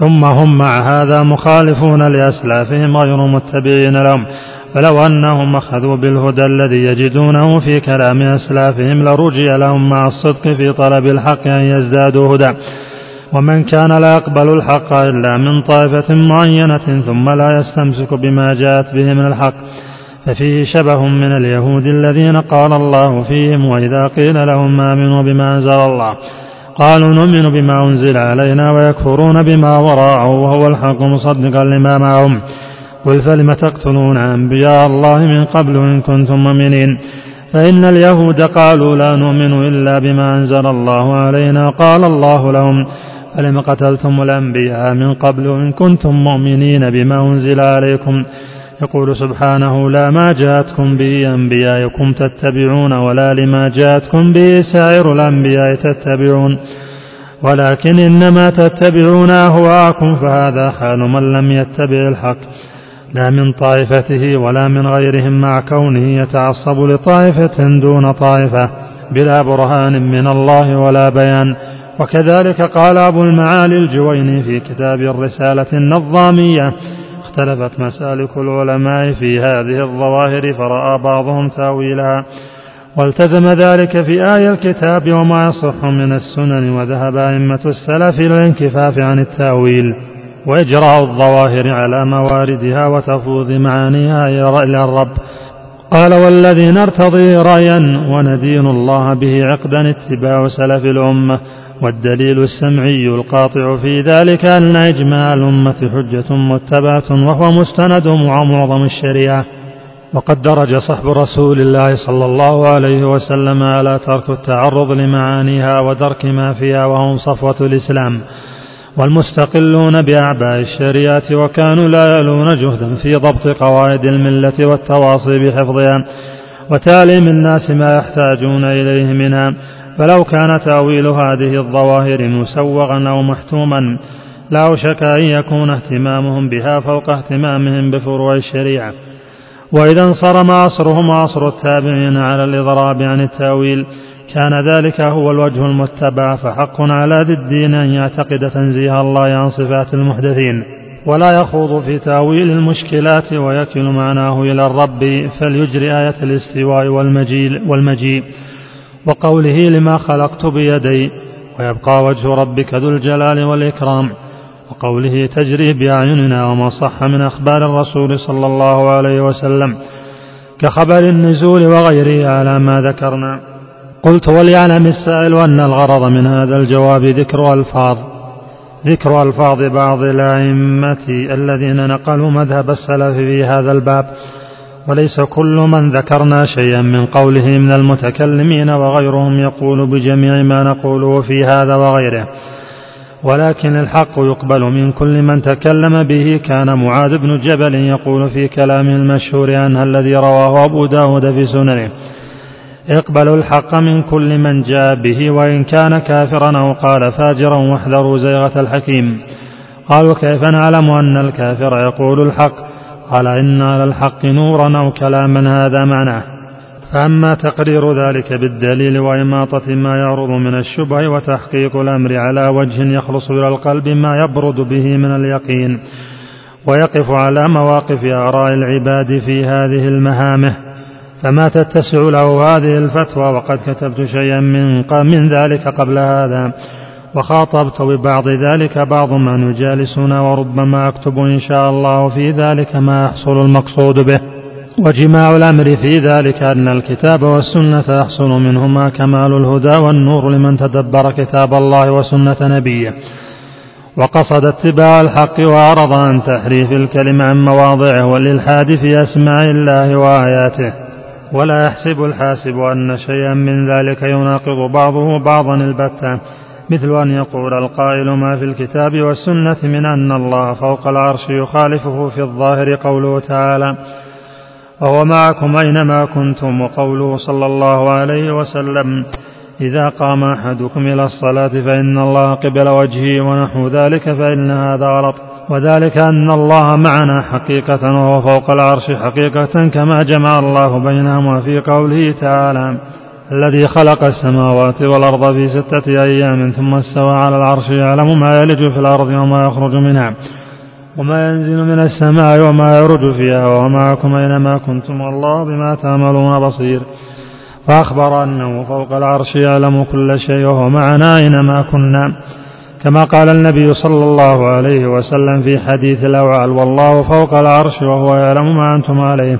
ثم هم مع هذا مخالفون لأسلافهم غير متبعين لهم. فلو أنهم أخذوا بالهدى الذي يجدونه في كلام أسلافهم لرجي لهم مع الصدق في طلب الحق أن يزدادوا هدى. ومن كان لا يقبل الحق إلا من طائفة معينة ثم لا يستمسك بما جاءت به من الحق. ففيه شبه من اليهود الذين قال الله فيهم وإذا قيل لهم آمنوا بما أنزل الله. قالوا نؤمن بما أنزل علينا ويكفرون بما وراءه وهو الحق مصدقا لما معهم. قل فلم تقتلون أنبياء الله من قبل إن كنتم مؤمنين؟ فإن اليهود قالوا لا نؤمن إلا بما أنزل الله علينا. قال الله لهم فلم قتلتم الأنبياء من قبل إن كنتم مؤمنين بما أنزل عليكم؟ يقول سبحانه لا ما جاءتكم به أنبياءكم تتبعون ولا لما جاءتكم به سائر الأنبياء تتبعون. ولكن إنما تتبعون أهواءكم فهذا حال من لم يتبع الحق. لا من طائفته ولا من غيرهم مع كونه يتعصب لطائفة دون طائفة بلا برهان من الله ولا بيان. وكذلك قال أبو المعالي الجويني في كتاب الرسالة النظامية اختلفت مسالك العلماء في هذه الظواهر فرأى بعضهم تاويلها والتزم ذلك في آية الكتاب وما يصح من السنن وذهب أئمة السلف إلى الانكفاف عن التأويل. وإجراء الظواهر على مواردها وتفوض معانيها إلى الرب. قال والذي نرتضي رأيا وندين الله به عقدا اتباع سلف الأمة. والدليل السمعي القاطع في ذلك أن إجماع الأمة حجة متبعة وهو مستند معظم الشريعة. وقد درج صحب رسول الله صلى الله عليه وسلم على ترك التعرض لمعانيها ودرك ما فيها وهم صفوة الإسلام. والمستقلون بأعباء الشريعة وكانوا لا يلون جهدا في ضبط قواعد الملة والتواصي بحفظها. وتعليم الناس ما يحتاجون إليه منها. فلو كان تأويل هذه الظواهر مسوغا أو محتوما لا أوشك أن يكون اهتمامهم بها فوق اهتمامهم بفروع الشريعة. وإذا انصرم عصرهم عصر التابعين على الإضراب عن التأويل كان ذلك هو الوجه المتبع فحق على ذي الدين أن يعتقد تنزيه الله عن صفات المحدثين. ولا يخوض في تأويل المشكلات ويكل معناه إلى الرب فليجري آية الاستواء والمجيء, والمجيء. وقوله لما خلقت بيدي ويبقى وجه ربك ذو الجلال والإكرام. وقوله تجري بأعيننا وما صح من أخبار الرسول صلى الله عليه وسلم كخبر النزول وغيره على ما ذكرنا. قلت وليعلم السائل أن الغرض من هذا الجواب ذكر ألفاظ. ذكر ألفاظ بعض الأئمة الذين نقلوا مذهب السلف في هذا الباب وليس كل من ذكرنا شيئا من قوله من المتكلمين وغيرهم يقول بجميع ما نقوله في هذا وغيره. ولكن الحق يقبل من كل من تكلم به كان معاذ بن جبل يقول في كلامه المشهور عنه الذي رواه أبو داود في سننه. اقبلوا الحق من كل من جاء به وإن كان كافرا أو قال فاجرا واحذروا زيغة الحكيم. قالوا كيف نعلم أن الكافر يقول الحق؟ قال إن على الحق نورا أو كلاما هذا معناه. فأما تقرير ذلك بالدليل وإماطة ما يعرض من الشبه وتحقيق الأمر على وجه يخلص إلى القلب ما يبرد به من اليقين ويقف على مواقف آراء العباد في هذه المهامة. فما تتسع له هذه الفتوى وقد كتبت شيئا من, من ذلك قبل هذا. وخاطبت ببعض ذلك بعض من يجالسنا وربما أكتب إن شاء الله في ذلك ما يحصل المقصود به. وجماع الأمر في ذلك أن الكتاب والسنة يحصل منهما كمال الهدى والنور لمن تدبر كتاب الله وسنة نبيه. وقصد اتباع الحق وأعرض عن تحريف الكلم عن مواضعه والإلحاد في أسماء الله وآياته. ولا يحسب الحاسب أن شيئا من ذلك يناقض بعضه بعضا البتة مثل أن يقول القائل ما في الكتاب والسنة من أن الله فوق العرش يخالفه في الظاهر قوله تعالى وهو معكم أينما كنتم وقوله صلى الله عليه وسلم إذا قام أحدكم إلى الصلاة فإن الله قبل وجهه ونحو ذلك فإن هذا غلط. وذلك أن الله معنا حقيقة وهو فوق العرش حقيقة كما جمع الله بينهما في قوله تعالى الذي خلق السماوات والأرض في ستة أيام ثم استوى على العرش يعلم ما يلج في الأرض وما يخرج منها وما ينزل من السماء وما يرج فيها وهو معكم أينما كنتم والله بما تعملون بصير فأخبر أنه فوق العرش يعلم كل شيء وهو معنا أينما كنا كما قال النبي صلى الله عليه وسلم في حديث الأوعال والله فوق العرش وهو يعلم ما أنتم عليه.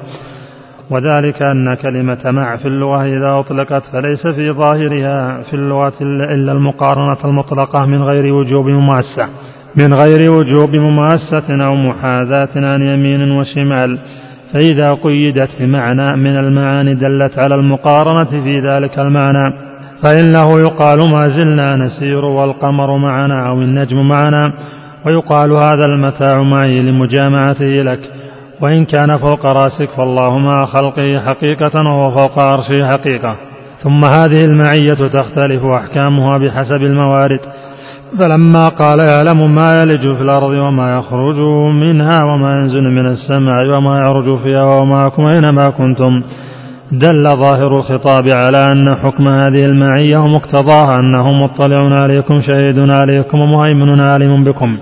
وذلك أن كلمة مع في اللغة إذا أطلقت فليس في ظاهرها في اللغة إلا المقارنة المطلقة من غير وجوب مماسة من غير وجوب مماسة أو محاذاة عن يمين وشمال. فإذا قيدت بمعنى من المعاني دلت على المقارنة في ذلك المعنى. فإنه يقال ما زلنا نسير والقمر معنا أو النجم معنا ويقال هذا المتاع معي لمجامعته لك. وإن كان فوق رأسك فالله مع خلقه حقيقة وهو فوق عرشه حقيقة. ثم هذه المعية تختلف أحكامها بحسب الموارد. فلما قال يعلم ما يلج في الأرض وما يخرج منها وما ينزل من السماء وما يعرج فيها ومعكم أينما كنتم؟ دل ظاهر الخطاب على أن حكم هذه المعية ومقتضاها أنه مطلع عليكم شهيد عليكم ومهيمن عالم بكم.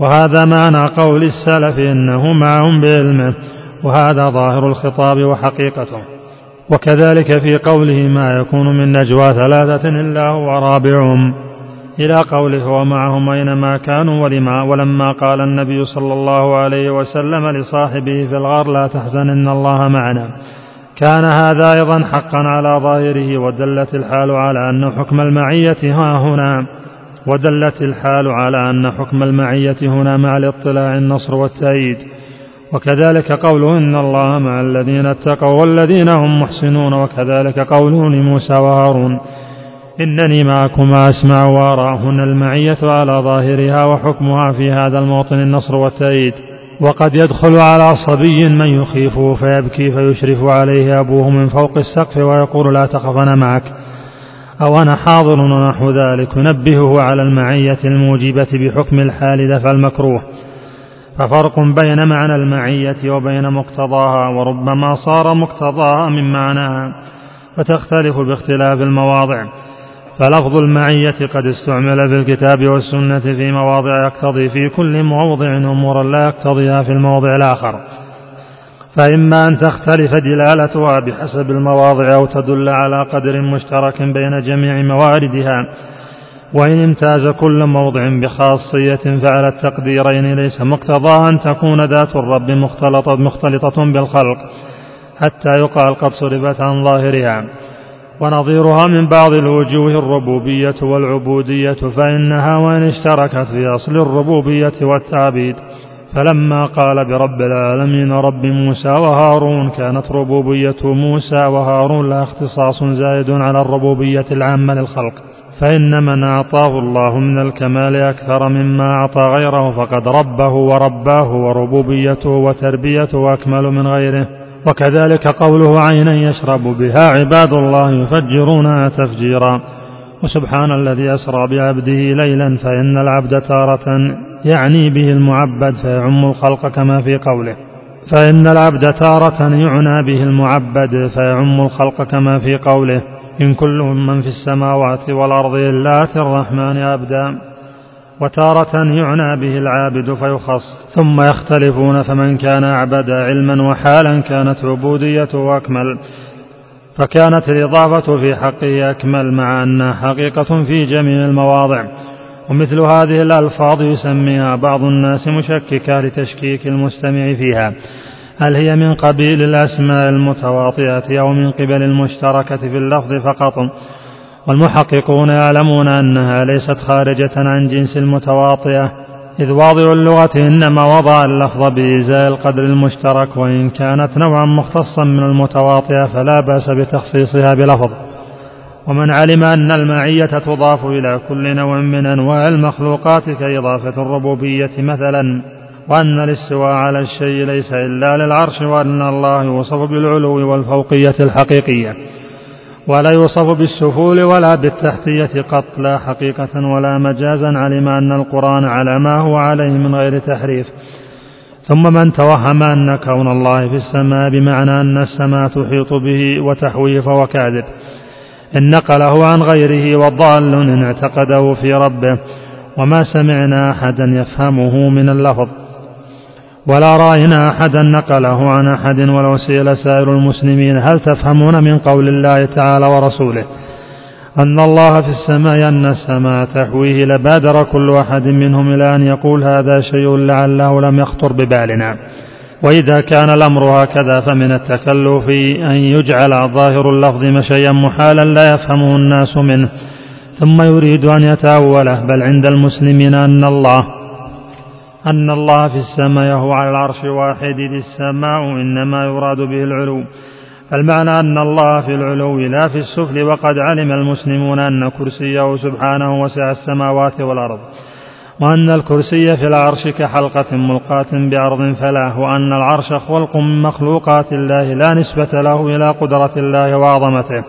وهذا معنى قول السلف إنه معهم بعلمه وهذا ظاهر الخطاب وحقيقته. وكذلك في قوله ما يكون من نجوى ثلاثة إلا هو رابعهم. إلى قوله ومعهم أينما كانوا ولما ولما قال النبي صلى الله عليه وسلم لصاحبه في الغار لا تحزن إن الله معنا. كان هذا أيضا حقا على ظاهره ودلت الحال على أن حكم المعية ها هنا ودلت الحال على أن حكم المعية هنا مع الاطلاع النصر والتأييد. وكذلك قوله إن الله مع الذين اتقوا والذين هم محسنون وكذلك قوله لموسى وهارون إنني معكما أسمع وأرى هنا المعية على ظاهرها وحكمها في هذا الموطن النصر والتأييد. وقد يدخل على صبي من يخيفه فيبكي فيشرف عليه أبوه من فوق السقف ويقول لا تخف أنا معك. أو أنا حاضر ونحو ذلك. ينبهه على المعية الموجبة بحكم الحال دفع المكروه. ففرق بين معنى المعية وبين مقتضاها وربما صار مقتضاها من معناها فتختلف باختلاف المواضع. فلفظ المعية قد استعمل في الكتاب والسنة في مواضع يقتضي في كل موضع أمورا لا يقتضيها في الموضع الآخر. فإما أن تختلف دلالتها بحسب المواضع أو تدل على قدر مشترك بين جميع مواردها وإن امتاز كل موضع بخاصية فعلى التقديرين ليس مقتضى أن تكون ذات الرب مختلطة, مختلطة بالخلق حتى يقال قد صرفت عن ظاهرها. ونظيرها من بعض الوجوه الربوبية والعبودية فإنها وإن اشتركت في أصل الربوبية والتعبيد. فلما قال برب العالمين رب موسى وهارون كانت ربوبية موسى وهارون لا اختصاص زائد على الربوبية العامة للخلق. فإن من أعطاه الله من الكمال أكثر مما أعطى غيره فقد ربه ورباه وربوبيته وتربيته أكمل من غيره. وكذلك قوله عينا يشرب بها عباد الله يفجرونها تفجيرا. وسبحان الذي أسرى بعبده ليلا فإن العبد تارة يعني به المعبد فيعم الخلق كما في قوله. فإن العبد تارة يعنى به المعبد فيعم الخلق كما في قوله. إن كل من في السماوات والأرض إلا أتي الرحمن أبدا وتارة يعنى به العابد فيخص. ثم يختلفون فمن كان أعبد علما وحالا كانت عبوديته أكمل. فكانت الإضافة في حقه أكمل مع أنها حقيقة في جميع المواضع. ومثل هذه الألفاظ يسميها بعض الناس مشككة لتشكيك المستمع فيها. هل هي من قبيل الأسماء المتواطئة أو من قبل المشتركة في اللفظ فقط؟ والمحققون يعلمون أنها ليست خارجة عن جنس المتواطئة إذ واضع اللغة إنما وضع اللفظ بإزاء القدر المشترك وإن كانت نوعا مختصا من المتواطئة فلا بأس بتخصيصها بلفظ. ومن علم أن المعية تضاف إلى كل نوع من أنواع المخلوقات كإضافة الربوبية مثلا وأن الاستواء على الشيء ليس إلا للعرش وأن الله يوصف بالعلو والفوقية الحقيقية. ولا يوصف بالسفول ولا بالتحتية قط لا حقيقة ولا مجازا علم أن القرآن على ما هو عليه من غير تحريف. ثم من توهم أن كون الله في السماء بمعنى أن السماء تحيط به وتحويه فهو كاذب إن نقله عن غيره وضال إن اعتقده في ربه. وما سمعنا أحدا يفهمه من اللفظ. ولا رأينا أحدا نقله عن أحد ولو سئل سائر المسلمين هل تفهمون من قول الله تعالى ورسوله أن الله في السماء أن السماء تحويه لبادر كل أحد منهم إلى أن يقول هذا شيء لعله لم يخطر ببالنا. وإذا كان الأمر هكذا فمن التكلف أن يجعل ظاهر اللفظ مشيا محالا لا يفهمه الناس منه ثم يريد أن يتأوله بل عند المسلمين أن الله أن الله في السماء هو على العرش واحد إذ السماء إنما يراد به العلو. المعنى أن الله في العلو لا في السفل وقد علم المسلمون أن كرسيه سبحانه وسع السماوات والأرض وأن الكرسي في العرش كحلقة ملقاة بأرض فلا وأن العرش خلق من مخلوقات الله لا نسبة له إلى قدرة الله وعظمته.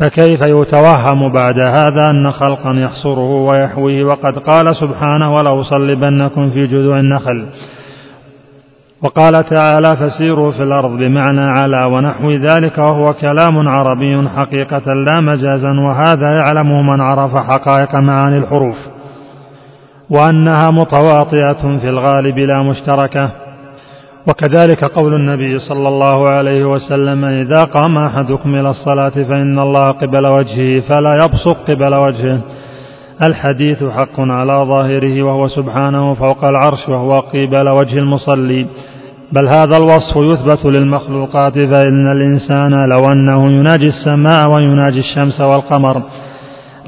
فكيف يتوهم بعد هذا أن خلقا يحصره ويحويه؟ وقد قال سبحانه ولأصلبنكم في جذوع النخل وقال تعالى فسيروا في الأرض بمعنى على ونحو ذلك وهو كلام عربي حقيقة لا مجازا وهذا يعلمه من عرف حقائق معاني الحروف. وأنها متواطئة في الغالب لا مشتركة. وكذلك قول النبي صلى الله عليه وسلم إذا قام أحدكم إلى الصلاة فإن الله قبل وجهه فلا يبصق قبل وجهه. الحديث حق على ظاهره وهو سبحانه فوق العرش وهو قبل وجه المصلي. بل هذا الوصف يثبت للمخلوقات فإن الإنسان لو أنه يناجي السماء ويناجي الشمس والقمر.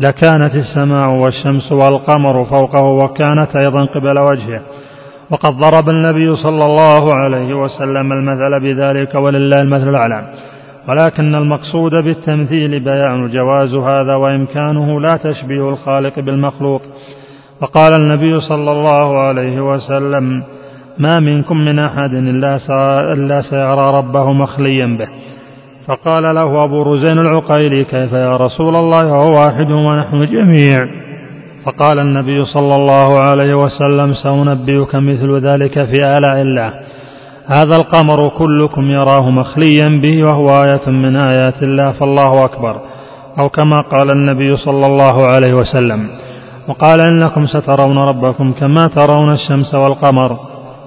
لكانت السماء والشمس والقمر فوقه وكانت أيضا قبل وجهه. وقد ضرب النبي صلى الله عليه وسلم المثل بذلك ولله المثل الأعلى. ولكن المقصود بالتمثيل بيان جواز هذا وإمكانه لا تشبيه الخالق بالمخلوق. وقال النبي صلى الله عليه وسلم ما منكم من أحد إلا سيرى ربه مخليا به. فقال له أبو رزين العقيلي كيف يا رسول الله؟ هو واحد ونحن جميع. فقال النبي صلى الله عليه وسلم سأنبئك مثل ذلك في آلاء الله. هذا القمر كلكم يراه مخليا به وهو آية من آيات الله فالله أكبر. أو كما قال النبي صلى الله عليه وسلم وقال إنكم سترون ربكم كما ترون الشمس والقمر.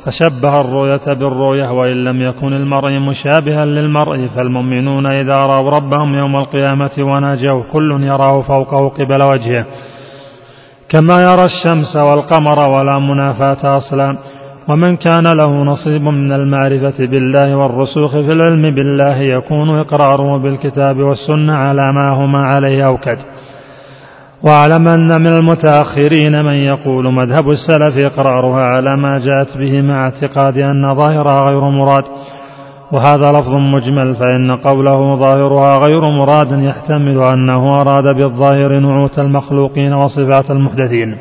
فشبه الرؤية بالرؤية وإن لم يكن المرء مشابها للمرء فالمؤمنون إذا رأوا ربهم يوم القيامة وناجوا كل يراه فوقه قبل وجهه. كما يرى الشمس والقمر ولا منافاة أصلا. ومن كان له نصيب من المعرفة بالله والرسوخ في العلم بالله يكون إقراره بالكتاب والسنة على ما هما عليه أوكد واعلم أن من المتأخرين من يقول مذهب السلف إقرارها على ما جاءت به مع اعتقاد أن ظاهرها غير مراد. وهذا لفظ مجمل فإن قوله ظاهرها غير مراد يحتمل أنه أراد بالظاهر نعوت المخلوقين وصفات المحدثين.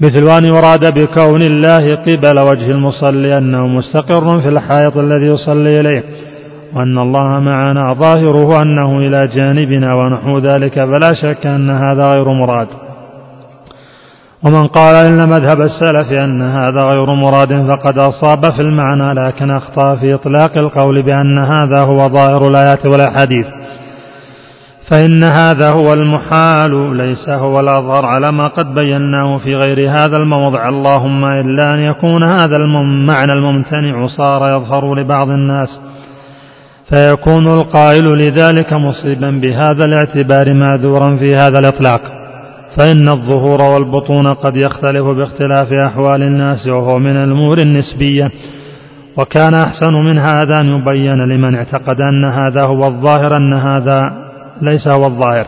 مثل أن يراد بكون الله قبل وجه المصلي أنه مستقر في الحائط الذي يصلي إليه وأن الله معنا ظاهره أنه إلى جانبنا ونحو ذلك فلا شك أن هذا غير مراد. ومن قال إن مذهب السلف أن هذا غير مراد فقد أصاب في المعنى لكن أخطأ في إطلاق القول بأن هذا هو ظاهر الآيات والأحاديث. فإن هذا هو المحال ليس هو الأظهر على ما قد بيناه في غير هذا الموضع. اللهم إلا أن يكون هذا المعنى الممتنع صار يظهر لبعض الناس. فيكون القائل لذلك مصيبا بهذا الاعتبار معذورا في هذا الإطلاق. فإن الظهور والبطون قد يختلف باختلاف أحوال الناس وهو من الأمور النسبية. وكان أحسن من هذا أن يبين لمن اعتقد أن هذا هو الظاهر أن هذا ليس هو الظاهر.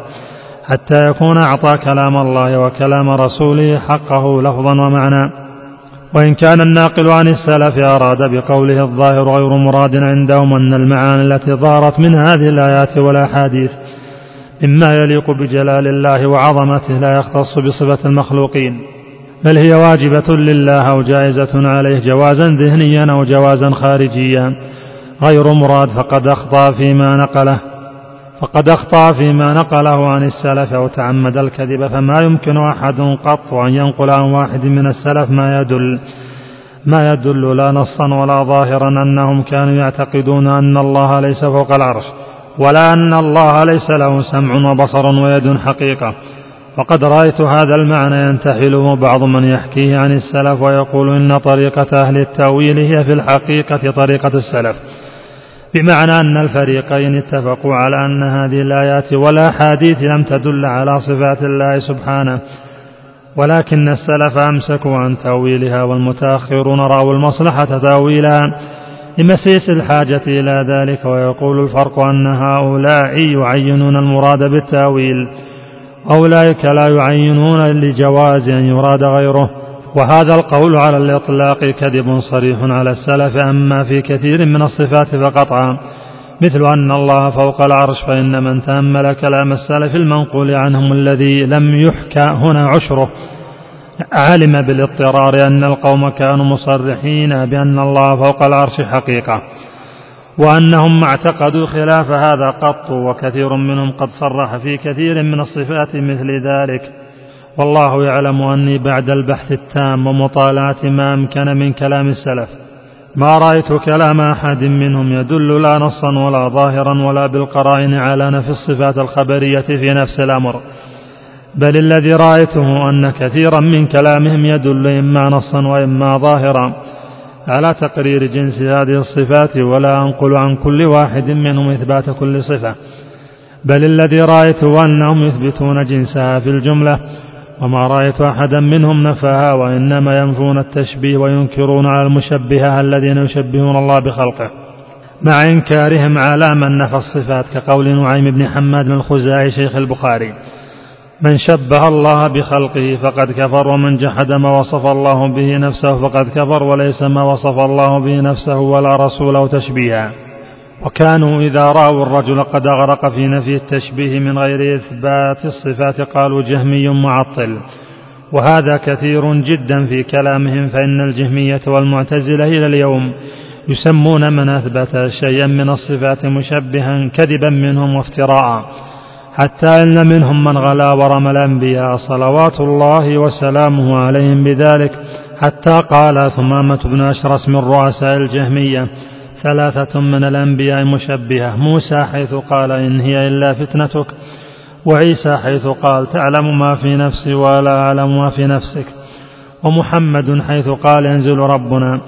حتى يكون أعطى كلام الله وكلام رسوله حقه لفظا ومعنى. وإن كان الناقل عن السلف أراد بقوله الظاهر غير مراد عندهم أن المعاني التي ظهرت من هذه الآيات والأحاديث مما يليق بجلال الله وعظمته لا يختص بصفة المخلوقين بل هي واجبة لله أو جائزة عليه جوازا ذهنيا أو جوازا خارجيا. غير مراد فقد أخطأ فيما نقله فقد أخطأ فيما نقله عن السلف أو تعمد الكذب فما يمكن أحد قط أن ينقل عن واحد من السلف ما يدل ما يدل لا نصا ولا ظاهرا أنهم كانوا يعتقدون أن الله ليس فوق العرش. ولا أن الله ليس له سمع وبصر ويد حقيقة. وقد رأيت هذا المعنى ينتحله بعض من يحكيه عن السلف ويقول إن طريقة أهل التأويل هي في الحقيقة طريقة السلف. بمعنى أن الفريقين اتفقوا على أن هذه الآيات والأحاديث لم تدل على صفات الله سبحانه ولكن السلف أمسكوا عن تأويلها والمتأخرون رأوا المصلحة تأويلها لمسيس الحاجة إلى ذلك ويقول الفرق أن هؤلاء يعينون المراد بالتأويل. أولئك لا يعينون لجواز أن يراد غيره وهذا القول على الإطلاق كذب صريح على السلف أما في كثير من الصفات فقطعا مثل أن الله فوق العرش فإن من تأمل كلام السلف المنقول عنهم الذي لم يحكى هنا عشره. علم بالاضطرار أن القوم كانوا مصرحين بأن الله فوق العرش حقيقة وأنهم ما اعتقدوا خلاف هذا قط وكثير منهم قد صرح في كثير من الصفات مثل ذلك. والله يعلم أني بعد البحث التام ومطالعة ما أمكن من كلام السلف ما رأيت كلام أحد منهم يدل لا نصا ولا ظاهرا ولا بالقرائن على نفي الصفات الخبرية في نفس الأمر. بل الذي رأيته أن كثيرا من كلامهم يدل إما نصا وإما ظاهرا. على تقرير جنس هذه الصفات ولا أنقل عن كل واحد منهم إثبات كل صفة. بل الذي رأيته أنهم يثبتون جنسها في الجملة. وما رأيت أحدا منهم نفاها وإنما ينفون التشبيه وينكرون على المشبهة الذين يشبهون الله بخلقه. مع إنكارهم على من نفى الصفات كقول نعيم بن حماد الخزاعي شيخ البخاري. من شبه الله بخلقه فقد كفر ومن جحد ما وصف الله به نفسه فقد كفر وليس ما وصف الله به نفسه ولا رسوله تشبيها. وكانوا إذا رأوا الرجل قد أغرق في نفي التشبيه من غير إثبات الصفات قالوا جهمي معطل. وهذا كثير جدا في كلامهم فإن الجهمية والمعتزلة إلى اليوم يسمون من أثبت شيئا من الصفات مشبها كذبا منهم وافتراء. حتى إن منهم من غلا ورمى الأنبياء صلوات الله وسلامه عليهم بذلك حتى قال ثمامة بن أشرس من رؤساء الجهمية ثلاثة من الأنبياء مشبهة موسى حيث قال إن هي إلا فتنتك وعيسى حيث قال تعلم ما في نفسي ولا أعلم ما في نفسك ومحمد حيث قال ينزل ربنا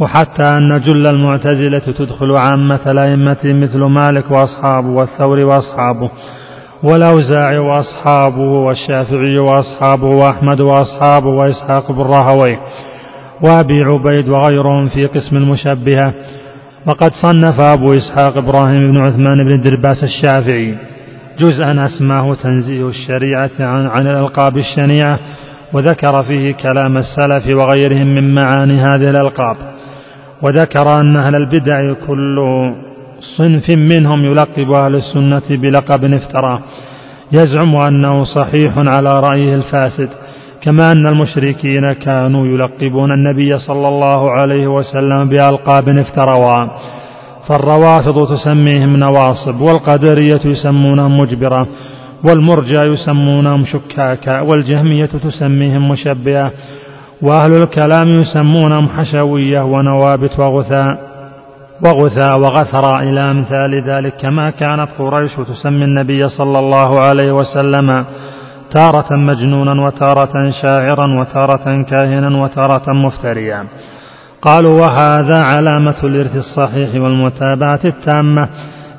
وحتى أن جل المعتزلة تدخل عامة الأئمة مثل مالك وأصحابه والثور وأصحابه. والأوزاعي وأصحابه والشافعي وأصحابه وأحمد وأصحابه وإسحاق بن راهويه وأبي عبيد وغيرهم في قسم المشبهة. وقد صنف أبو إسحاق إبراهيم بن عثمان بن درباس الشافعي جزءا أسماه تنزيه الشريعة عن, عن الألقاب الشنيعة وذكر فيه كلام السلف وغيرهم من معاني هذه الألقاب. وذكر أن أهل البدع كل صنف منهم يلقب أهل السنة بلقب افتراه يزعم أنه صحيح على رأيه الفاسد كما أن المشركين كانوا يلقبون النبي صلى الله عليه وسلم بألقاب افتروها فالروافض تسميهم نواصب والقدرية يسمونهم مجبرة والمرجى يسمونهم شكاكا والجهمية تسميهم مشبهة وأهل الكلام يسمونهم حشوية ونوابت وغثاء. وغثى وغثر إلى أمثال ذلك كما كانت قريش تسمي النبي صلى الله عليه وسلم تارة مجنونا وتارة شاعرا وتارة كاهنا وتارة مفتريا. قالوا وهذا علامة الإرث الصحيح والمتابعة التامة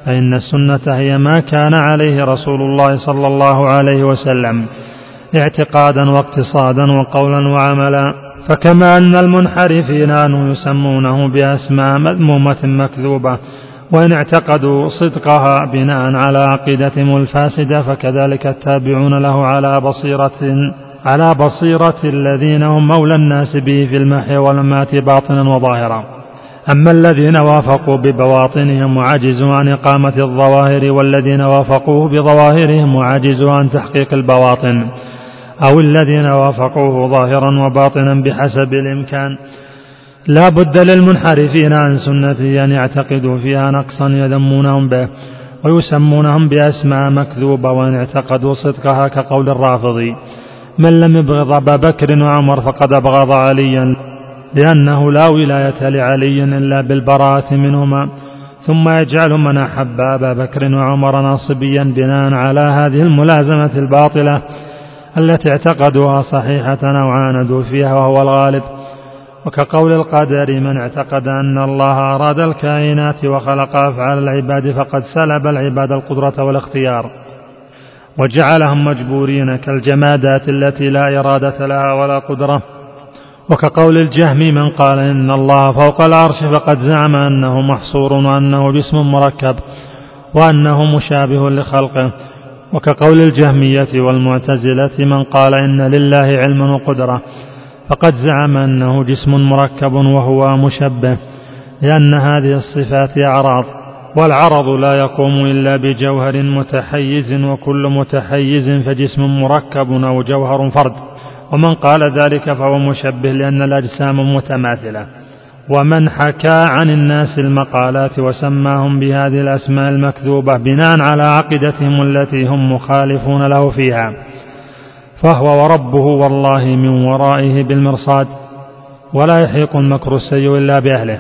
فإن السنة هي ما كان عليه رسول الله صلى الله عليه وسلم اعتقادا واقتصادا وقولا وعملا. فكما أن المنحرفين أنه يسمونه بأسماء مذمومة مكذوبة وإن اعتقدوا صدقها بناء على عقيدتهم الفاسدة فكذلك التابعون له على بصيرة على بصيرة الذين هم مولى الناس به في المحيا والممات باطنا وظاهرا. أما الذين وافقوا ببواطنهم وعجزوا عن إقامة الظواهر والذين وافقوه بظواهرهم وعجزوا عن تحقيق البواطن. أو الذين وافقوه ظاهرا وباطنا بحسب الإمكان. لا بد للمنحرفين عن سنته أن يعتقدوا فيها نقصا يذمونهم به ويسمونهم بأسماء مكذوبة وإن اعتقدوا صدقها كقول الرافضي من لم يبغض أبا بكر وعمر فقد أبغض عليا لأنه لا ولاية لعلي إلا بالبراءة منهما. ثم يجعل من أحب أبا بكر وعمر ناصبيا بناء على هذه الملازمة الباطلة. التي اعتقدوها صحيحة أو عاندوا فيها وهو الغالب. وكقول القدر من اعتقد أن الله أراد الكائنات وخلق أفعال العباد فقد سلب العباد القدرة والاختيار وجعلهم مجبورين كالجمادات التي لا إرادة لها ولا قدرة. وكقول الجهم من قال إن الله فوق العرش فقد زعم أنه محصور وأنه جسم مركب وأنه مشابه لخلقه. وكقول الجهمية والمعتزلة من قال إن لله علما وقدرة فقد زعم أنه جسم مركب وهو مشبه لأن هذه الصفات أعراض والعرض لا يقوم إلا بجوهر متحيز وكل متحيز فجسم مركب أو جوهر فرد ومن قال ذلك فهو مشبه لأن الأجسام متماثلة. ومن حكى عن الناس المقالات وسماهم بهذه الأسماء المكذوبة بناء على عقيدتهم التي هم مخالفون له فيها فهو وربه والله من ورائه بالمرصاد ولا يحيق المكر السيء إلا بأهله.